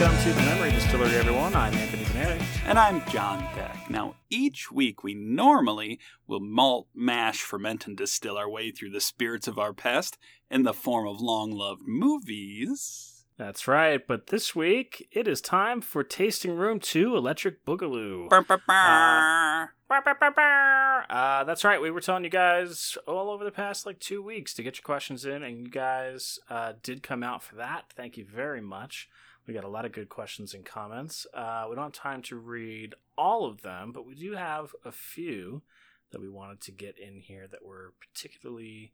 Welcome to the Memory Distillery, everyone. I'm Anthony Veneri. And I'm John Peck. Now, each week we normally will malt, mash, ferment, and distill our way through the spirits of our past in the form of long loved movies. That's right, but this week it is time for Tasting Room 2 Electric Boogaloo. Brr. Uh, that's right, we were telling you guys all over the past like two weeks to get your questions in, and you guys uh, did come out for that. Thank you very much. We got a lot of good questions and comments. Uh, we don't have time to read all of them, but we do have a few that we wanted to get in here that were particularly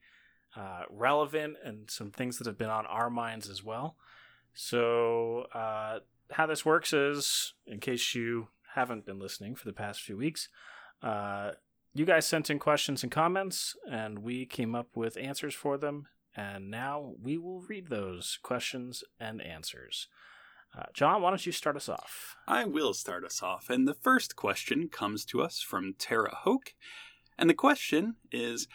uh, relevant and some things that have been on our minds as well. So, uh, how this works is, in case you haven't been listening for the past few weeks, uh, you guys sent in questions and comments, and we came up with answers for them. And now we will read those questions and answers. Uh, John, why don't you start us off? I will start us off. And the first question comes to us from Tara Hoke. And the question is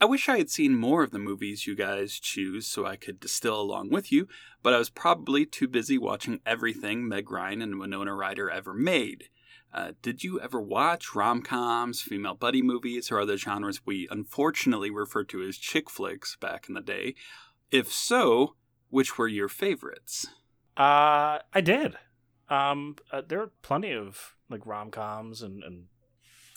I wish I had seen more of the movies you guys choose so I could distill along with you, but I was probably too busy watching everything Meg Ryan and Winona Ryder ever made. Uh, did you ever watch rom coms, female buddy movies, or other genres we unfortunately referred to as chick flicks back in the day? If so, which were your favorites? Uh, I did. Um, uh, there are plenty of like rom coms and, and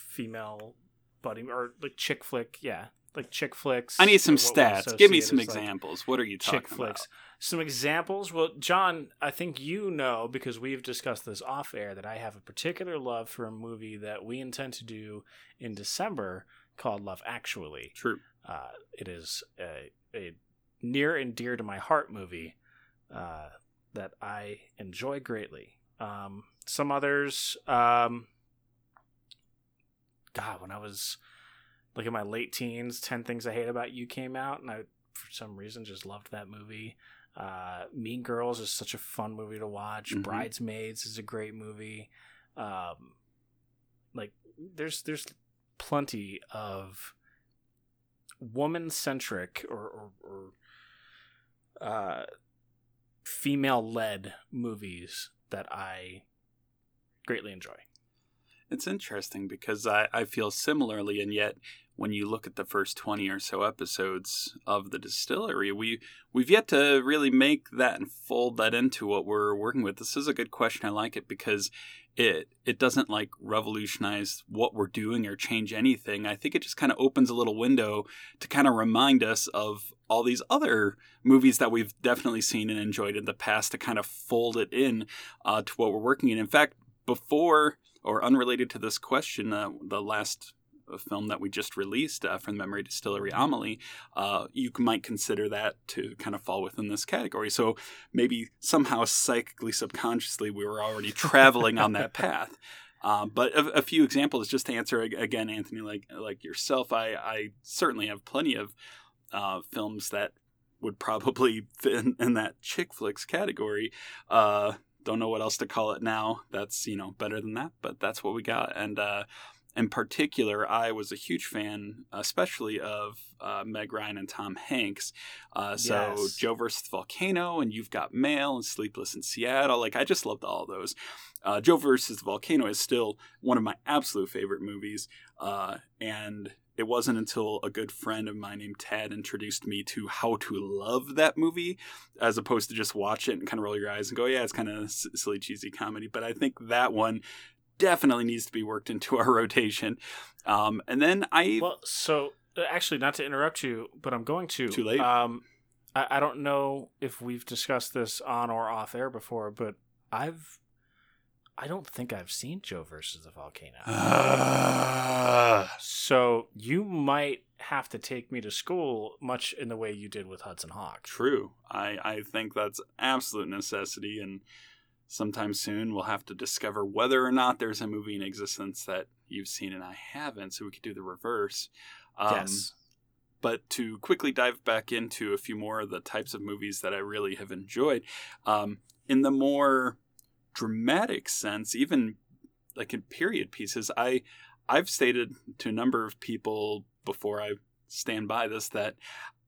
female buddy or like chick flick. Yeah, like chick flicks. I need some or what we stats. Give me some as, like, examples. what are you talking chick flicks. about? Some examples. Well, John, I think you know because we've discussed this off air that I have a particular love for a movie that we intend to do in December called Love Actually. True. Uh, it is a, a near and dear to my heart movie uh, that I enjoy greatly. Um, some others, um, God, when I was like in my late teens, 10 Things I Hate About You came out, and I, for some reason, just loved that movie. Uh, mean Girls is such a fun movie to watch. Mhm. Bridesmaids is a great movie. Um, like there's there's plenty of woman centric or or, or uh, female led movies that I greatly enjoy. It's interesting because I, I feel similarly, and yet when you look at the first twenty or so episodes of the distillery, we we've yet to really make that and fold that into what we're working with. This is a good question. I like it because it it doesn't like revolutionize what we're doing or change anything. I think it just kind of opens a little window to kind of remind us of all these other movies that we've definitely seen and enjoyed in the past to kind of fold it in uh, to what we're working in. In fact, before or unrelated to this question, uh, the last uh, film that we just released uh, from the Memory Distillery, Amelie, uh, you might consider that to kind of fall within this category. So maybe somehow psychically, subconsciously, we were already traveling on that path. Um, but a, a few examples, just to answer again, Anthony, like like yourself, I, I certainly have plenty of uh, films that would probably fit in, in that chick flicks category. Don't know what else to call it now. That's you know better than that, but that's what we got. And uh, in particular, I was a huge fan, especially of uh, Meg Ryan and Tom Hanks. Uh, so Yes. Joe versus the Volcano and You've Got Mail and Sleepless in Seattle. Like I just loved all those. Uh, Joe versus the Volcano is still one of my absolute favorite movies. Uh, and it wasn't until a good friend of mine named Tad introduced me to how to love that movie, as opposed to just watch it and kind of roll your eyes and go, "Yeah, it's kind of silly, cheesy comedy." But I think that one definitely needs to be worked into our rotation. Um, and then I Well, so uh, actually, not to interrupt you, but I'm going to. Too late. Um, I, I don't know if we've discussed this on or off air before, but I've. I don't think I've seen Joe versus the volcano. so you might have to take me to school, much in the way you did with Hudson Hawk. True. I, I think that's absolute necessity, and sometime soon we'll have to discover whether or not there's a movie in existence that you've seen and I haven't, so we could do the reverse. Um, yes. but to quickly dive back into a few more of the types of movies that I really have enjoyed, um, in the more dramatic sense, even like in period pieces, I I've stated to a number of people before I stand by this that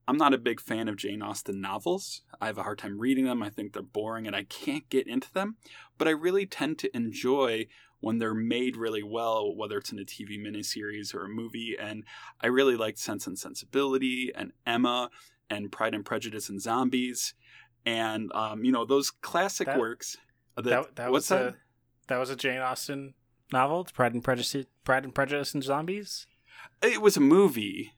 I'm not a big fan of Jane Austen novels. I have a hard time reading them. I think they're boring and I can't get into them. But I really tend to enjoy when they're made really well, whether it's in a TV miniseries or a movie. And I really liked Sense and Sensibility and Emma and Pride and Prejudice and Zombies. And, um, you know, those classic That- works. That, That, that was that? a that was a Jane Austen novel. Pride and Prejudice, Pride and Prejudice and Zombies. It was a movie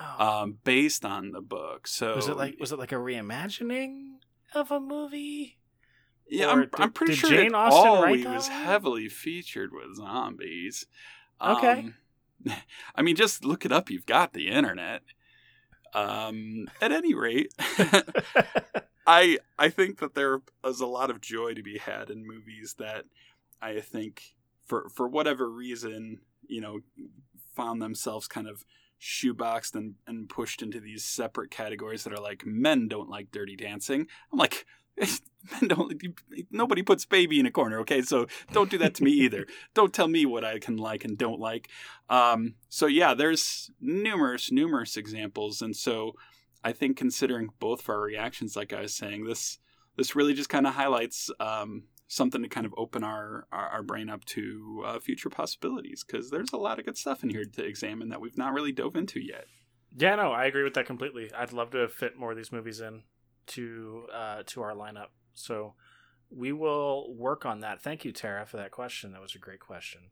Oh. um, based on the book. So was it like was it like a reimagining of a movie? Yeah, Or I'm, did- I'm pretty sure Jane it Austen always that was one? heavily featured with zombies. Okay. Um, I mean, just look it up. You've got the internet. Um, at any rate, I I think that there is a lot of joy to be had in movies that I think for for whatever reason, you know, found themselves kind of shoeboxed and, and pushed into these separate categories that are like men don't like dirty dancing. I'm like men don't nobody puts baby in a corner, okay? So don't do that to me either. don't tell me what I can like and don't like. Um, so yeah, there's numerous numerous examples and so I think considering both of our reactions, like I was saying, this this really just kind of highlights um, something to kind of open our our, our brain up to uh, future possibilities because there's a lot of good stuff in here to examine that we've not really dove into yet. yeah, no, I agree with that completely. I'd love to fit more of these movies in to uh, to our lineup. So we will work on that. Thank you, Tara, for that question. That was a great question.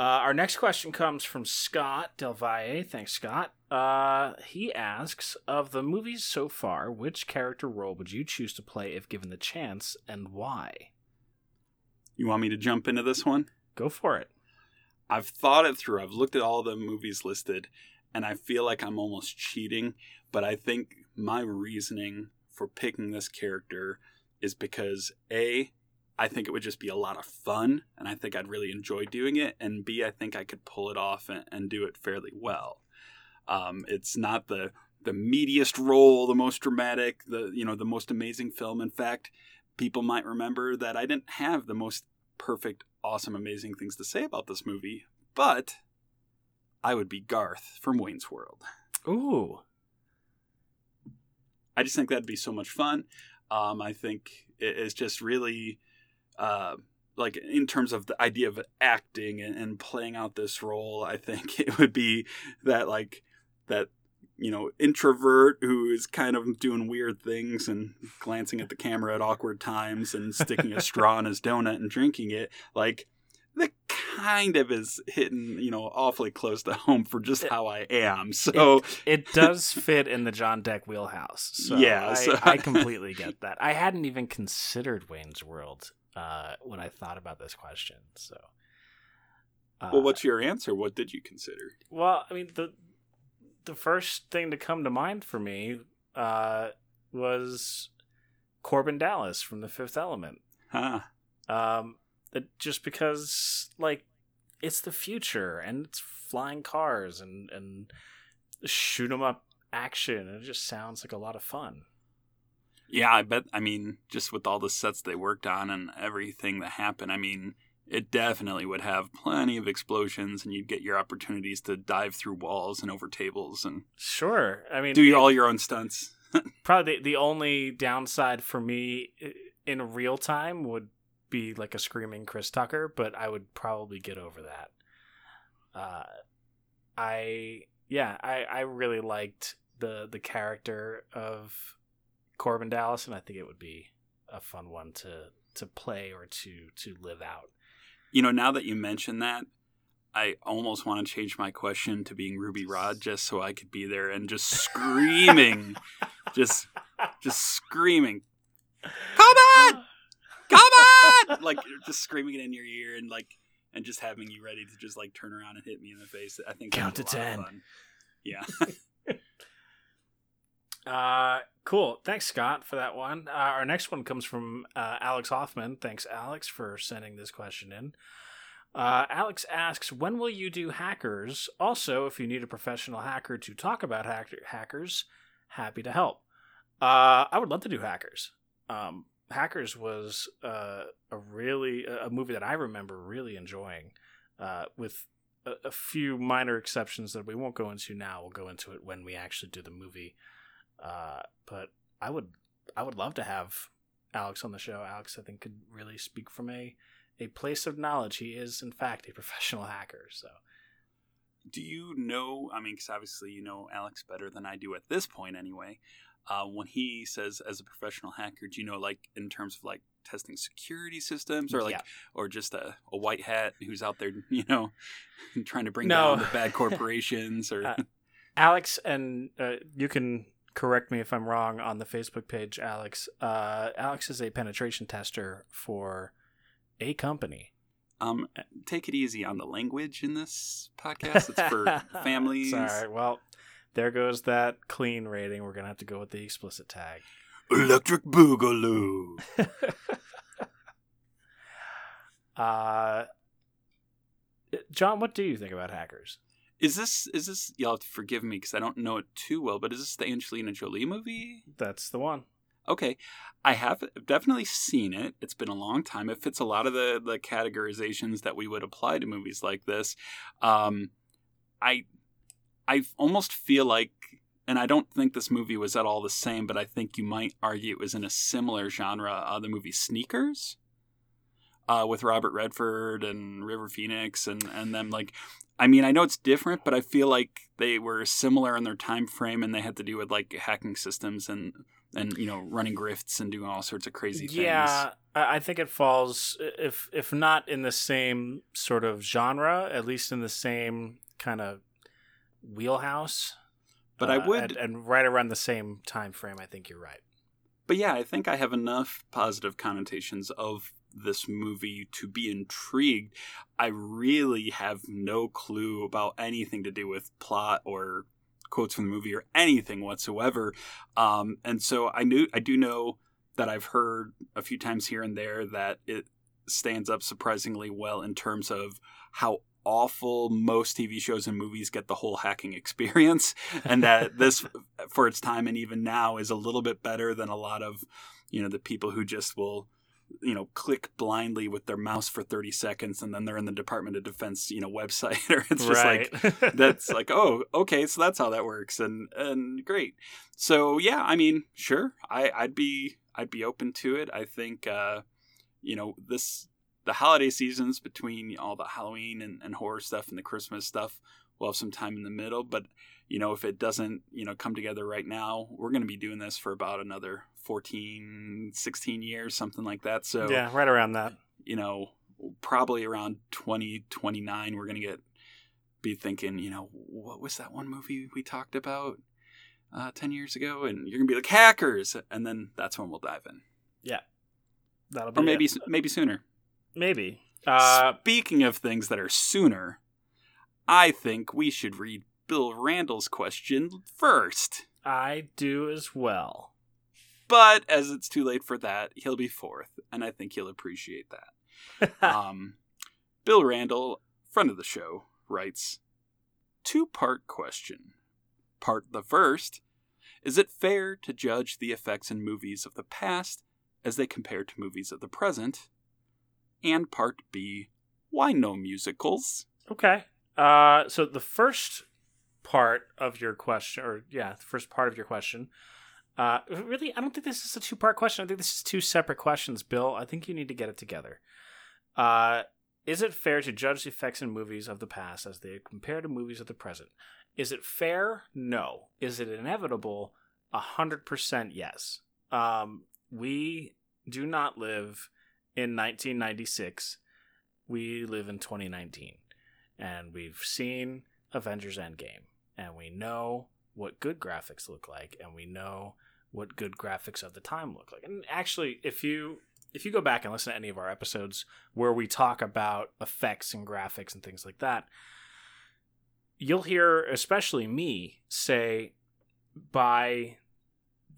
Uh, our next question comes from Scott Del Valle. Thanks, Scott. Uh, he asks Of the movies so far, which character role would you choose to play if given the chance, and why? You want me to jump into this one? Go for it. I've thought it through. I've looked at all the movies listed, and I feel like I'm almost cheating. But I think my reasoning for picking this character is because A, I think it would just be a lot of fun, and I think I'd really enjoy doing it. And B, I think I could pull it off and, and do it fairly well. Um, it's not the the meatiest role, the most dramatic, the you know the most amazing film. In fact, people might remember that I didn't have the most perfect, awesome, amazing things to say about this movie, but I would be Garth from Wayne's World. Ooh. I just think that'd be so much fun. Um, I think it's just really, uh, like in terms of the idea of acting and, and playing out this role, I think it would be that like that you know introvert who is kind of doing weird things and glancing at the camera at awkward times and sticking a straw in his donut and drinking it like that kind of is hitting you know awfully close to home for just how I am so It does fit in the John Peck wheelhouse. So Yeah, I, so- I completely get that. I hadn't even considered Wayne's World uh, when I thought about this question. So, uh, well what's your answer what did you consider well, I mean the the first thing to come to mind for me uh, was Korben Dallas from The Fifth Element. huh Um, just because like it's the future and it's flying cars and and shoot 'em up action. and It just sounds like a lot of fun. Yeah, I bet. I mean, just with all the sets they worked on and everything that happened, I mean, it definitely would have plenty of explosions, and you'd get your opportunities to dive through walls and over tables and Sure, I mean, do all your own stunts. probably the, the only downside for me in real time would be like a screaming Chris Tucker, but I would probably get over that. Uh, I yeah, I I really liked the the character of Korben Dallas, and I think it would be a fun one to to play or to to live out. You know, now that you mention that, I almost want to change my question to being Ruby Rhod just so I could be there and just screaming, just just screaming, come on, come on, like just screaming it in your ear and like and just having you ready to just like turn around and hit me in the face. I think Count to be a lot of 10. Yeah. Uh, cool. Thanks, Scott, for that one. Uh, our next one comes from uh, Alex Hoffman. Thanks, Alex, for sending this question in. Uh, Alex asks, when will you do hackers? Also, if you need a professional hacker to talk about hack- hackers, happy to help. Uh, I would love to do hackers. Um, hackers was uh, a really a movie that I remember really enjoying, uh, with a, a few minor exceptions that we won't go into now. We'll go into it when we actually do the movie. Uh, but I would I would love to have Alex on the show. Alex, I think, could really speak from a a place of knowledge. He is, in fact, a professional hacker. So, Do you know? I mean, because obviously you know Alex better than I do at this point, anyway. Uh, when he says as a professional hacker, do you know like in terms of like testing security systems or like Yeah. or just a, a white hat who's out there, you know, trying to bring No. down the bad corporations or Uh, Alex, and uh, you can correct me if I'm wrong on the Facebook page, Alex. Uh, Alex is a penetration tester for a company. um take it easy on the language in this podcast. It's for families. Sorry. Well, there goes that clean rating. We're gonna have to go with the explicit tag. Electric Boogaloo. uh, John, what do you think about hackers? Is this is this? Y'all have to forgive me because I don't know it too well. But is this the Angelina Jolie movie? That's the one. Okay, I have definitely seen it. It's been a long time. It fits a lot of the the categorizations that we would apply to movies like this. Um, I I almost feel like, and I don't think this movie was at all the same, but I think you might argue it was in a similar genre. Uh, the movie Sneakers. Uh, with Robert Redford and River Phoenix and and them like I mean I know it's different but I feel like they were similar in their time frame and they had to do with like hacking systems and and you know running grifts and doing all sorts of crazy things. Yeah, I I think it falls if if not in the same sort of genre, at least in the same kind of wheelhouse. But I Uh, would and, and right around the same time frame. I think you're right. But yeah, I think I have enough positive connotations of this movie to be intrigued. I really have no clue about anything to do with plot or quotes from the movie or anything whatsoever. Um, and so I knew I do know that I've heard a few times here and there that it stands up surprisingly well in terms of how awful most TV shows and movies get the whole hacking experience and that this for its time and even now is a little bit better than a lot of you know the people who just will you know click blindly with their mouse for 30 seconds and then they're in the department of defense you know website or it's just like that's like oh okay so that's how that works and and great. So yeah i mean sure i i'd be i'd be open to it. I think uh you know this the holiday seasons between all the halloween and, and horror stuff and the christmas stuff we'll have some time in the middle but you know if it doesn't you know come together right now we're going to be doing this for about another 14 16 years something like that so yeah, right around that. you know, probably around 2029, we're going to get, be thinking, you know, what was that one movie we talked about uh, 10 years ago? And you're going to be like, hackers. And then that's when we'll dive in. Yeah, that'll be Or maybe, it. maybe sooner. maybe. Uh, Speaking of things that are sooner, I think we should read Bill Randall's question first. I do as well. But as it's too late for that, he'll be fourth. And I think he'll appreciate that. um, Bill Randall, friend of the show, writes two part question. Part the first Is it fair to judge the effects in movies of the past as they compare to movies of the present? And part B Why no musicals? Okay. Uh, so the first part of your question, or yeah, the first part of your question, uh, really, I don't think this is a two part question. I think this is two separate questions, Bill. I think you need to get it together. Uh, is it fair to judge the effects in movies of the past as they compare to movies of the present? Is it fair? No. Is it inevitable? A hundred percent yes. Um, we do not live in 1996. We live in 2019 and we've seen Avengers Endgame, and we know what good graphics look like, and we know what good graphics of the time look like. And actually, if you if you go back and listen to any of our episodes where we talk about effects and graphics and things like that, you'll hear, especially me, say by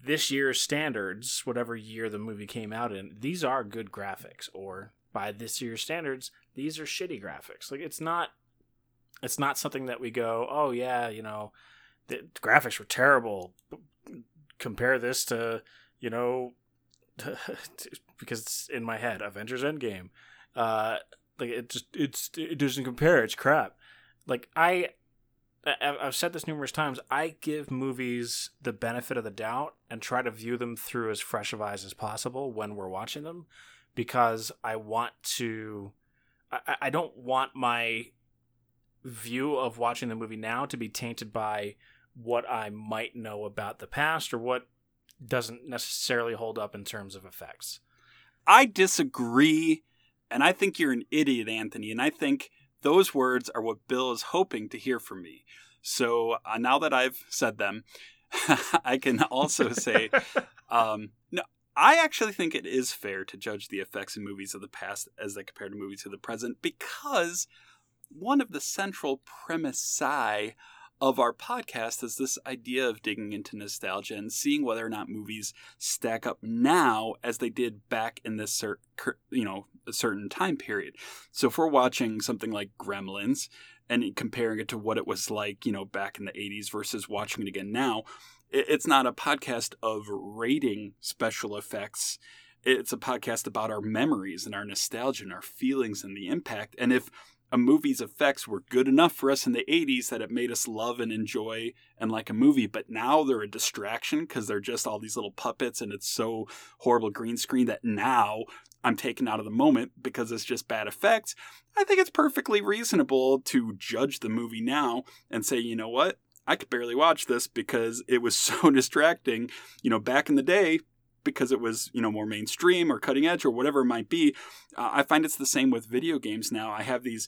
this year's standards, whatever year the movie came out in, these are good graphics, or by this year's standards, these are shitty graphics. Like it's not it's not something that we go, "Oh yeah, you know, the graphics were terrible. Compare this to, you know, because it's in my head, Avengers Endgame. Uh like it just it's it doesn't compare. It's crap. Like I I've said this numerous times. I give movies the benefit of the doubt and try to view them through as fresh of eyes as possible when we're watching them, because I want to. I, I don't want my view of watching the movie now to be tainted by what I might know about the past or what doesn't necessarily hold up in terms of effects. I disagree, and I think you're an idiot, Anthony. And I think those words are what Bill is hoping to hear from me. So uh, now that I've said them, I can also say, um, no, I actually think it is fair to judge the effects in movies of the past as they compare to movies of the present because one of the central premisi of our podcast is this idea of digging into nostalgia and seeing whether or not movies stack up now as they did back in this cer- you know a certain time period. So if we're watching something like Gremlins and comparing it to what it was like, you know, back in the 80s versus watching it again now, it- it's not a podcast of rating special effects. It's a podcast about our memories and our nostalgia and our feelings and the impact. And if a movie's effects were good enough for us in the 80s that it made us love and enjoy and like a movie, but now they're a distraction because they're just all these little puppets and it's so horrible green screen that now I'm taken out of the moment because it's just bad effects. I think it's perfectly reasonable to judge the movie now and say, you know what? I could barely watch this because it was so distracting. You know, back in the day, because it was you know more mainstream or cutting edge or whatever it might be uh, i find it's the same with video games now i have these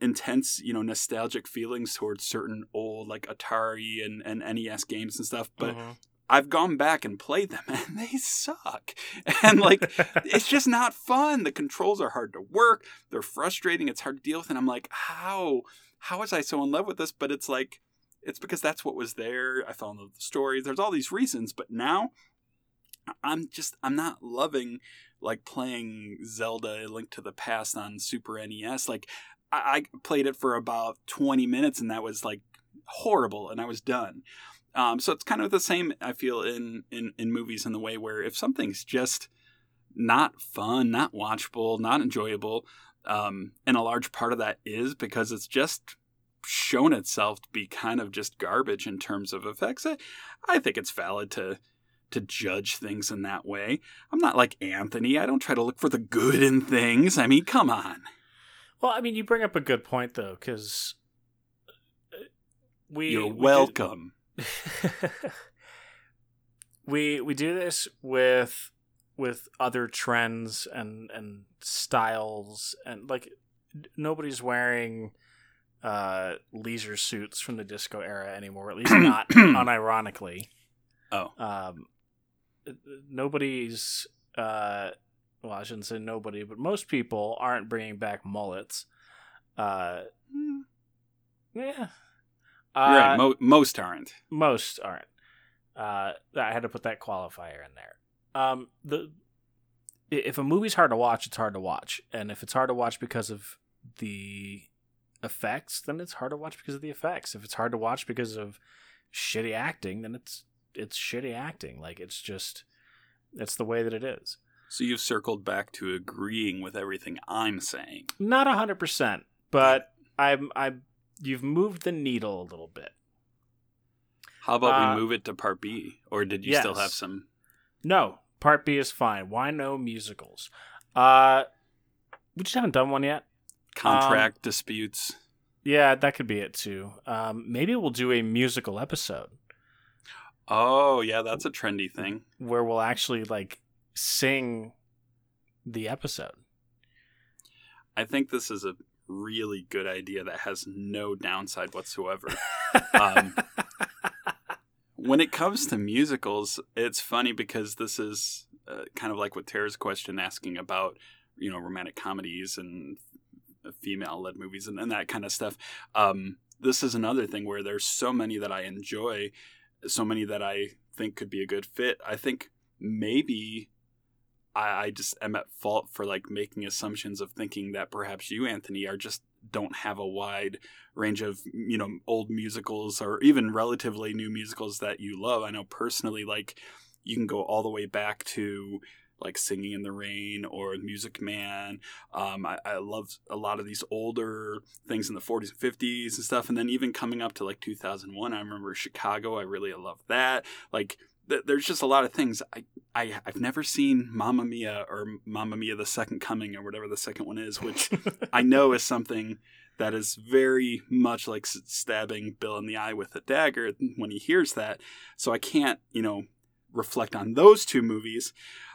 intense you know nostalgic feelings towards certain old like atari and, and nes games and stuff but Mhm. I've gone back and played them and they suck. And like it's just not fun. The controls are hard to work. They're frustrating. It's hard to deal with and I'm like, "How how was I so in love with this?" But it's like it's because that's what was there. I fell in love with the story. There's all these reasons, but now I'm just I'm not loving like playing Zelda Link to the Past on Super NES. Like I, I played it for about 20 minutes and that was like horrible and I was done. Um, so it's kind of the same I feel in, in in movies in the way where if something's just not fun, not watchable, not enjoyable, um, and a large part of that is because it's just shown itself to be kind of just garbage in terms of effects. I, I think it's valid to to judge things in that way. I'm not like Anthony. I don't try to look for the good in things. I mean, come on. Well, I mean, you bring up a good point though, because we You're we did- welcome. we we do this with with other trends and and styles and like nobody's wearing uh leisure suits from the disco era anymore at least not unironically Oh. um nobody's uh well i shouldn't say nobody but most people aren't bringing back mullets uh Mm, yeah You're right. Uh, Mo- most aren't. most aren't. Uh, I had to put that qualifier in there. Um, the if a movie's hard to watch, it's hard to watch, and if it's hard to watch because of the effects, then it's hard to watch because of the effects. If it's hard to watch because of shitty acting, then it's it's shitty acting. Like it's just it's the way that it is. So you've circled back to agreeing with everything I'm saying. Not a hundred percent, but I'm I you've moved the needle a little bit. How about Uh, we move it to part B? Or did you still have some? No, part B is fine. Why no musicals? Uh, we just haven't done one yet. Contract Um, disputes. Yeah, that could be it too. Um, maybe we'll do a musical episode Oh, yeah, that's a trendy thing. where we'll actually like sing the episode. I think this is a really good idea that has no downside whatsoever. Um, when it comes to musicals, it's funny because this is uh, kind of like what Tara's question asking about, you know, romantic comedies and female-led movies and, and that kind of stuff. Um, this is another thing where there's so many that I enjoy, so many that I think could be a good fit. I think maybe I, I just am at fault for like making assumptions of thinking that perhaps you, Anthony, are just don't have a wide range of you know old musicals or even relatively new musicals that you love. I know personally, like you can go all the way back to like Singing in the Rain or Music Man. Um, I, I love a lot of these older things in the 40s and 50s and stuff. And then even coming up to like 2001, I remember Chicago. I really love that. Like th- there's just a lot of things. I, I I've never seen Mamma Mia or Mamma Mia: The Second Coming or whatever the second one is, which I know is something that is very much like stabbing Bill in the eye with a dagger when he hears that. So I can't, you know, reflect on those two movies.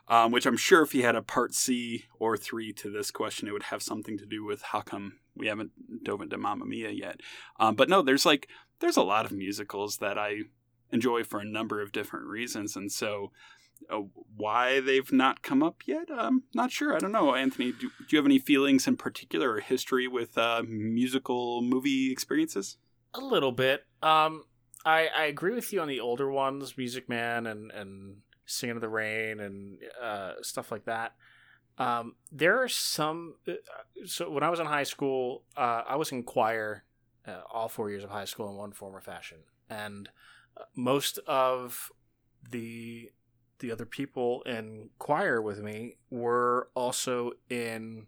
Um, which I'm sure if he had a part C or three to this question, it would have something to do with how come we haven't dove into Mamma Mia yet. Um, but no, there's like there's a lot of musicals that I enjoy for a number of different reasons, and so uh, why they've not come up yet, I'm not sure. I don't know, Anthony. Do, do you have any feelings in particular or history with uh, musical movie experiences? A little bit. Um, I I agree with you on the older ones, Music Man and and Singing in the Rain and uh, stuff like that. Um, there are some. uh, So when I was in high school, uh, I was in choir uh, all four years of high school in one form or fashion, and uh, most of the the other people in choir with me were also in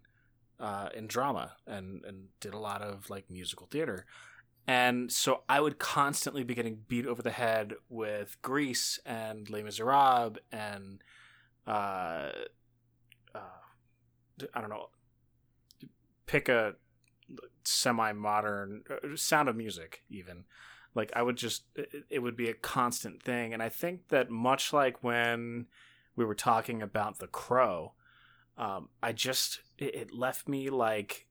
uh, in drama and and did a lot of like musical theater. And so I would constantly be getting beat over the head with Grease and Les Miserables and uh, uh, I don't know, pick a semi-modern uh, Sound of Music even. Like I would just it, would be a constant thing, and I think that much like when we were talking about The Crow, um, I just it left me like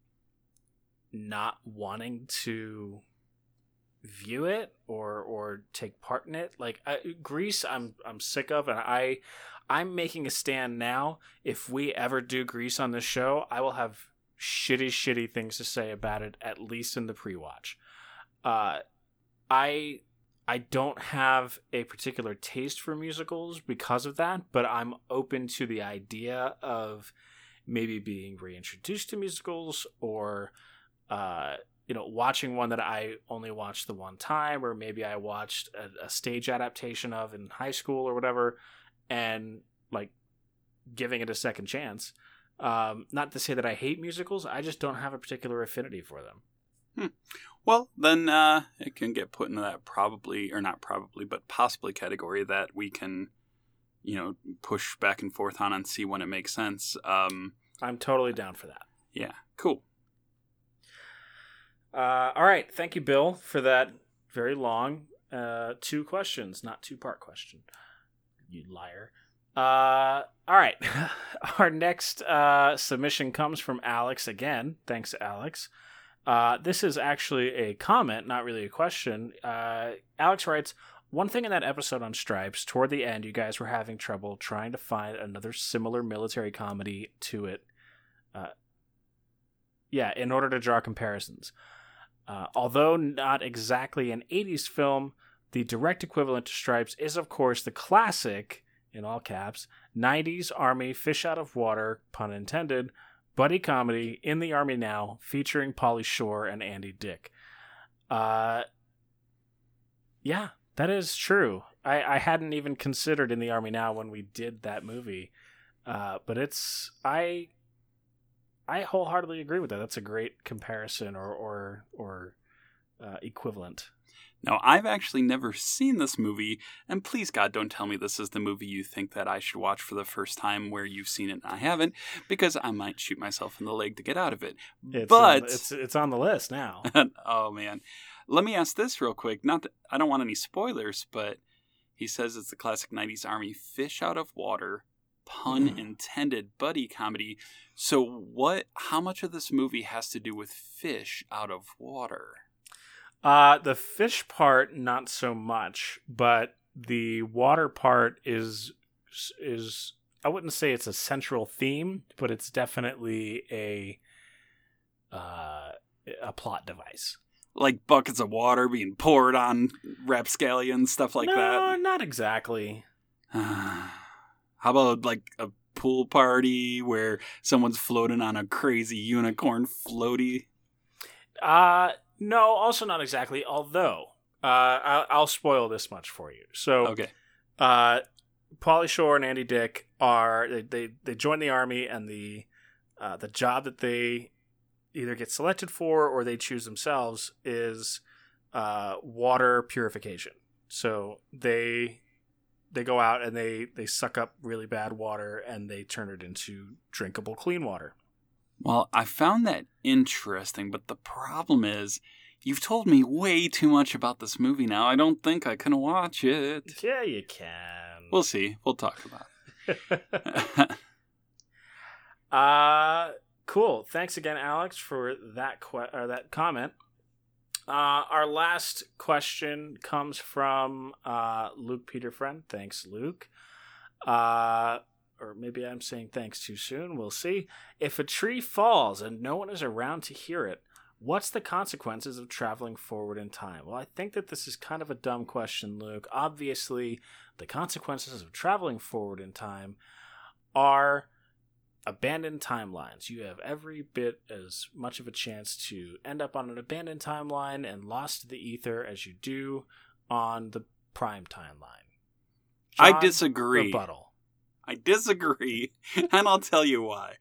not wanting to view it or or take part in it. Like I, grease i'm i'm sick of and i i'm making a stand now. If we ever do grease on this show i will have shitty shitty things to say about it at least in the pre-watch. Uh i i don't have a particular taste for musicals because of that but i'm open to the idea of maybe being reintroduced to musicals or uh you know, watching one that I only watched the one time, or maybe I watched a, a, stage adaptation of in high school or whatever, and like giving it a second chance. Um, not to say that I hate musicals, I just don't have a particular affinity for them. Hmm. Well, then uh, it can get put into that probably, or not probably, but possibly category that we can, you know, push back and forth on and see when it makes sense. Um, I'm totally down for that. Yeah, cool. Uh, all right. Thank you, Bill, for that very long uh, two questions, not two part question. You liar. Uh, all right. Our next uh, submission comes from Alex again. Thanks, Alex. Uh, this is actually a comment, not really a question. Uh, Alex writes One thing in that episode on Stripes, toward the end, you guys were having trouble trying to find another similar military comedy to it. Uh, yeah, in order to draw comparisons. Uh, although not exactly an 80s film, the direct equivalent to Stripes is, of course, the classic, in all caps, 90s Army fish out of water, pun intended, buddy comedy in the Army Now featuring Pauly Shore and Andy Dick. Uh, yeah, that is true. I, I hadn't even considered in the Army Now when we did that movie. Uh, but it's I I wholeheartedly agree with that. That's a great comparison or or or uh, equivalent. Now, I've actually never seen this movie, and please God, don't tell me this is the movie you think that I should watch for the first time where you've seen it and I haven't, because I might shoot myself in the leg to get out of it. It's but on, it's it's on the list now. oh man, let me ask this real quick. Not that I don't want any spoilers, but he says it's the classic '90s Army fish out of water pun intended buddy comedy. So what how much of this movie has to do with fish out of water? Uh the fish part not so much, but the water part is is I wouldn't say it's a central theme, but it's definitely a uh a plot device. Like buckets of water being poured on rapscallions, stuff like no, that. not exactly. How about like a pool party where someone's floating on a crazy unicorn floaty? Uh no, also not exactly. Although uh, I'll, I'll spoil this much for you. So, Okay. uh, Pauly Shore and Andy Dick are they they, they join the army, and the uh, the job that they either get selected for or they choose themselves is uh, water purification. So they they go out and they they suck up really bad water and they turn it into drinkable clean water. Well, I found that interesting, but the problem is you've told me way too much about this movie now. I don't think I can watch it. Yeah, you can. We'll see. We'll talk about it. Uh cool. Thanks again, Alex, for that que- or that comment. Uh, our last question comes from uh, Luke Peter Friend. Thanks, Luke. Uh, or maybe I'm saying thanks too soon. We'll see. If a tree falls and no one is around to hear it, what's the consequences of traveling forward in time? Well, I think that this is kind of a dumb question, Luke. Obviously, the consequences of traveling forward in time are abandoned timelines. You have every bit as much of a chance to end up on an abandoned timeline and lost to the ether as you do on the prime timeline. I disagree. Rebuttal. I disagree, and I'll tell you why.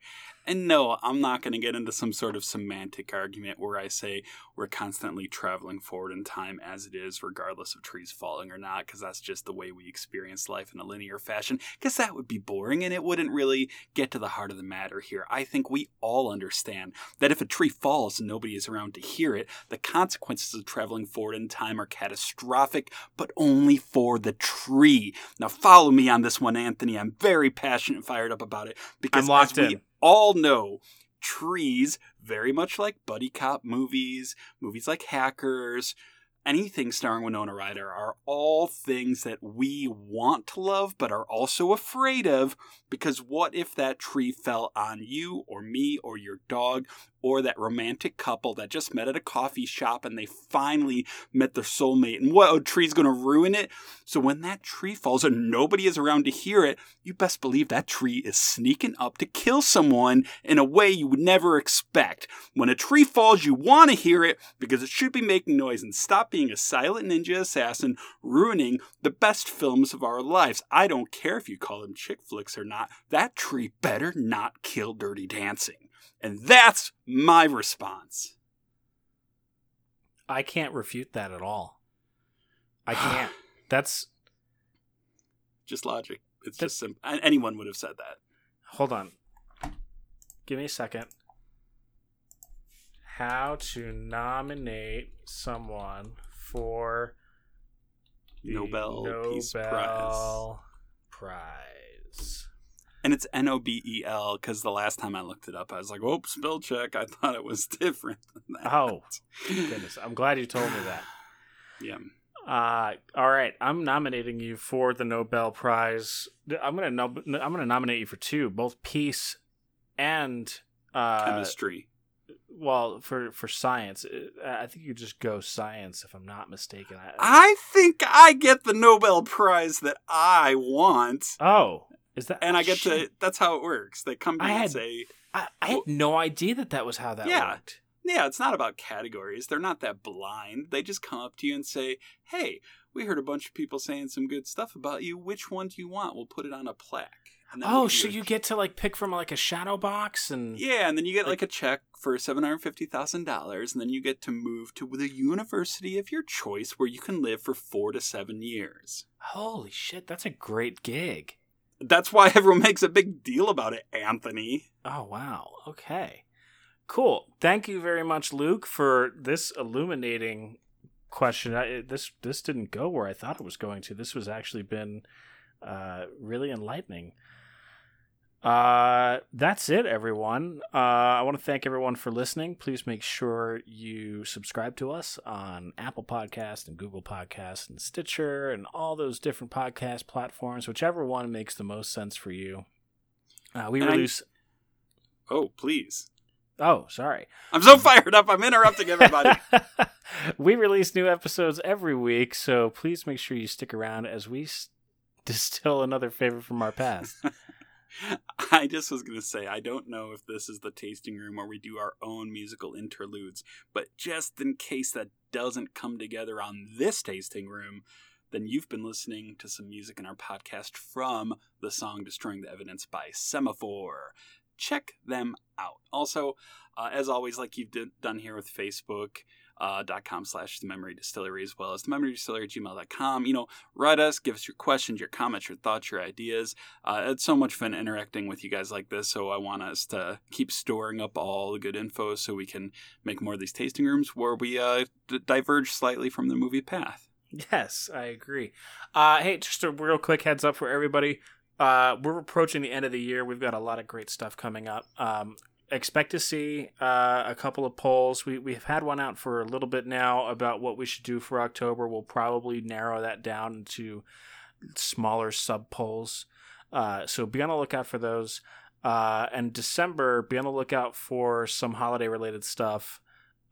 And no, I'm not going to get into some sort of semantic argument where I say we're constantly traveling forward in time as it is, regardless of trees falling or not, because that's just the way we experience life in a linear fashion, because that would be boring and it wouldn't really get to the heart of the matter here. I think we all understand that if a tree falls and nobody is around to hear it, the consequences of traveling forward in time are catastrophic, but only for the tree. Now, follow me on this one, Anthony. I'm very passionate and fired up about it because I'm locked we in. All know trees very much like buddy cop movies movies like hackers anything starring winona ryder are all things that we want to love but are also afraid of because what if that tree fell on you or me or your dog or that romantic couple that just met at a coffee shop and they finally met their soulmate and what a tree's going to ruin it so when that tree falls and nobody is around to hear it you best believe that tree is sneaking up to kill someone in a way you would never expect. When a tree falls, you want to hear it because it should be making noise and stop being a silent ninja assassin ruining the best films of our lives. I don't care if you call them chick flicks or not, that tree better not kill Dirty Dancing. And that's my response. I can't refute that at all. I can't. That's Just logic. It's That- just simple. Anyone would have said that. hold on. Give me a second. How to nominate someone for the Nobel Peace Prize. Nobel Prize. And it's N O B E L because the last time I looked it up, I was like, "Oh, spell check." I thought it was different than that. Oh, goodness. I'm glad you told me that. yeah. Uh, all right, I'm nominating you for the Nobel Prize. I'm gonna no- I'm gonna nominate you for two, both peace and uh, Chemistry. well for for science. I think you just go science if I'm not mistaken. I, I think I get the Nobel Prize that I want, oh, is that? and I get to? That's how it works. They come to I me had- and say, I, I had no idea that that was how that Yeah. worked. "Yeah, it's not about categories. They're not that blind. They just come up to you and say, "Hey, we heard a bunch of people saying some good stuff about you. Which one do you want? We'll put it on a plaque." Oh, so you get to like pick from like a shadow box and Yeah, and then you get like a check for seven hundred fifty thousand dollars, and then you get to move to the university of your choice, where you can live for four to seven years. holy shit, that's a great gig. That's why everyone makes a big deal about it, Anthony. Oh wow. Okay. Cool. Thank you very much, Luke, for this illuminating question. I, this this didn't go where I thought it was going to. This was actually been uh, really enlightening. Uh, that's it, everyone. Uh, I want to thank everyone for listening. Please make sure you subscribe to us on Apple Podcast and Google Podcast and Stitcher and all those different podcast platforms, whichever one makes the most sense for you. Uh, we And I- release. Oh, please. Oh, sorry. I'm so fired up. I'm interrupting everybody. we release new episodes every week, so please make sure you stick around as we s- distill another favorite from our past. I just was going to say, I don't know if this is the tasting room where we do our own musical interludes, but just in case that doesn't come together on this tasting room, then you've been listening to some music in our podcast from the song Destroying the Evidence by Semaphore. Check them out. Also, uh, as always, like you've d- done here with Facebook, uh, dot com slash the memory distillery as well as the memory distillery gmail.com you know write us give us your questions your comments your thoughts your ideas uh, it's so much fun interacting with you guys like this so i want us to keep storing up all the good info so we can make more of these tasting rooms where we uh, d- diverge slightly from the movie path Yes, I agree. Uh, hey, just a real quick heads up for everybody. Uh, we're approaching the end of the year. We've got a lot of great stuff coming up. Um, expect to see uh, a couple of polls. We we've had one out for a little bit now about what we should do for October. We'll probably narrow that down into smaller sub polls. Uh, so be on the lookout for those. Uh, and December, be on the lookout for some holiday related stuff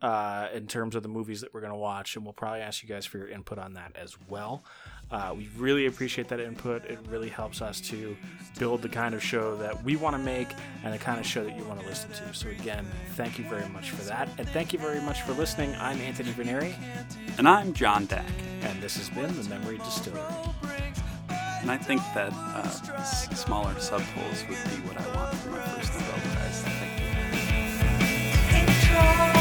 uh, in terms of the movies that we're going to watch, and we'll probably ask you guys for your input on that as well. Uh, we really appreciate that input. It really helps us to build the kind of show that we want to make and the kind of show that you want to listen to. So, again, thank you very much for that. And thank you very much for listening. I'm Anthony Veneri. And I'm John Dack. And this has been The Memory Distillery. And I think that uh, smaller subtools would be what I want for my first Nobel Prize. Thank you.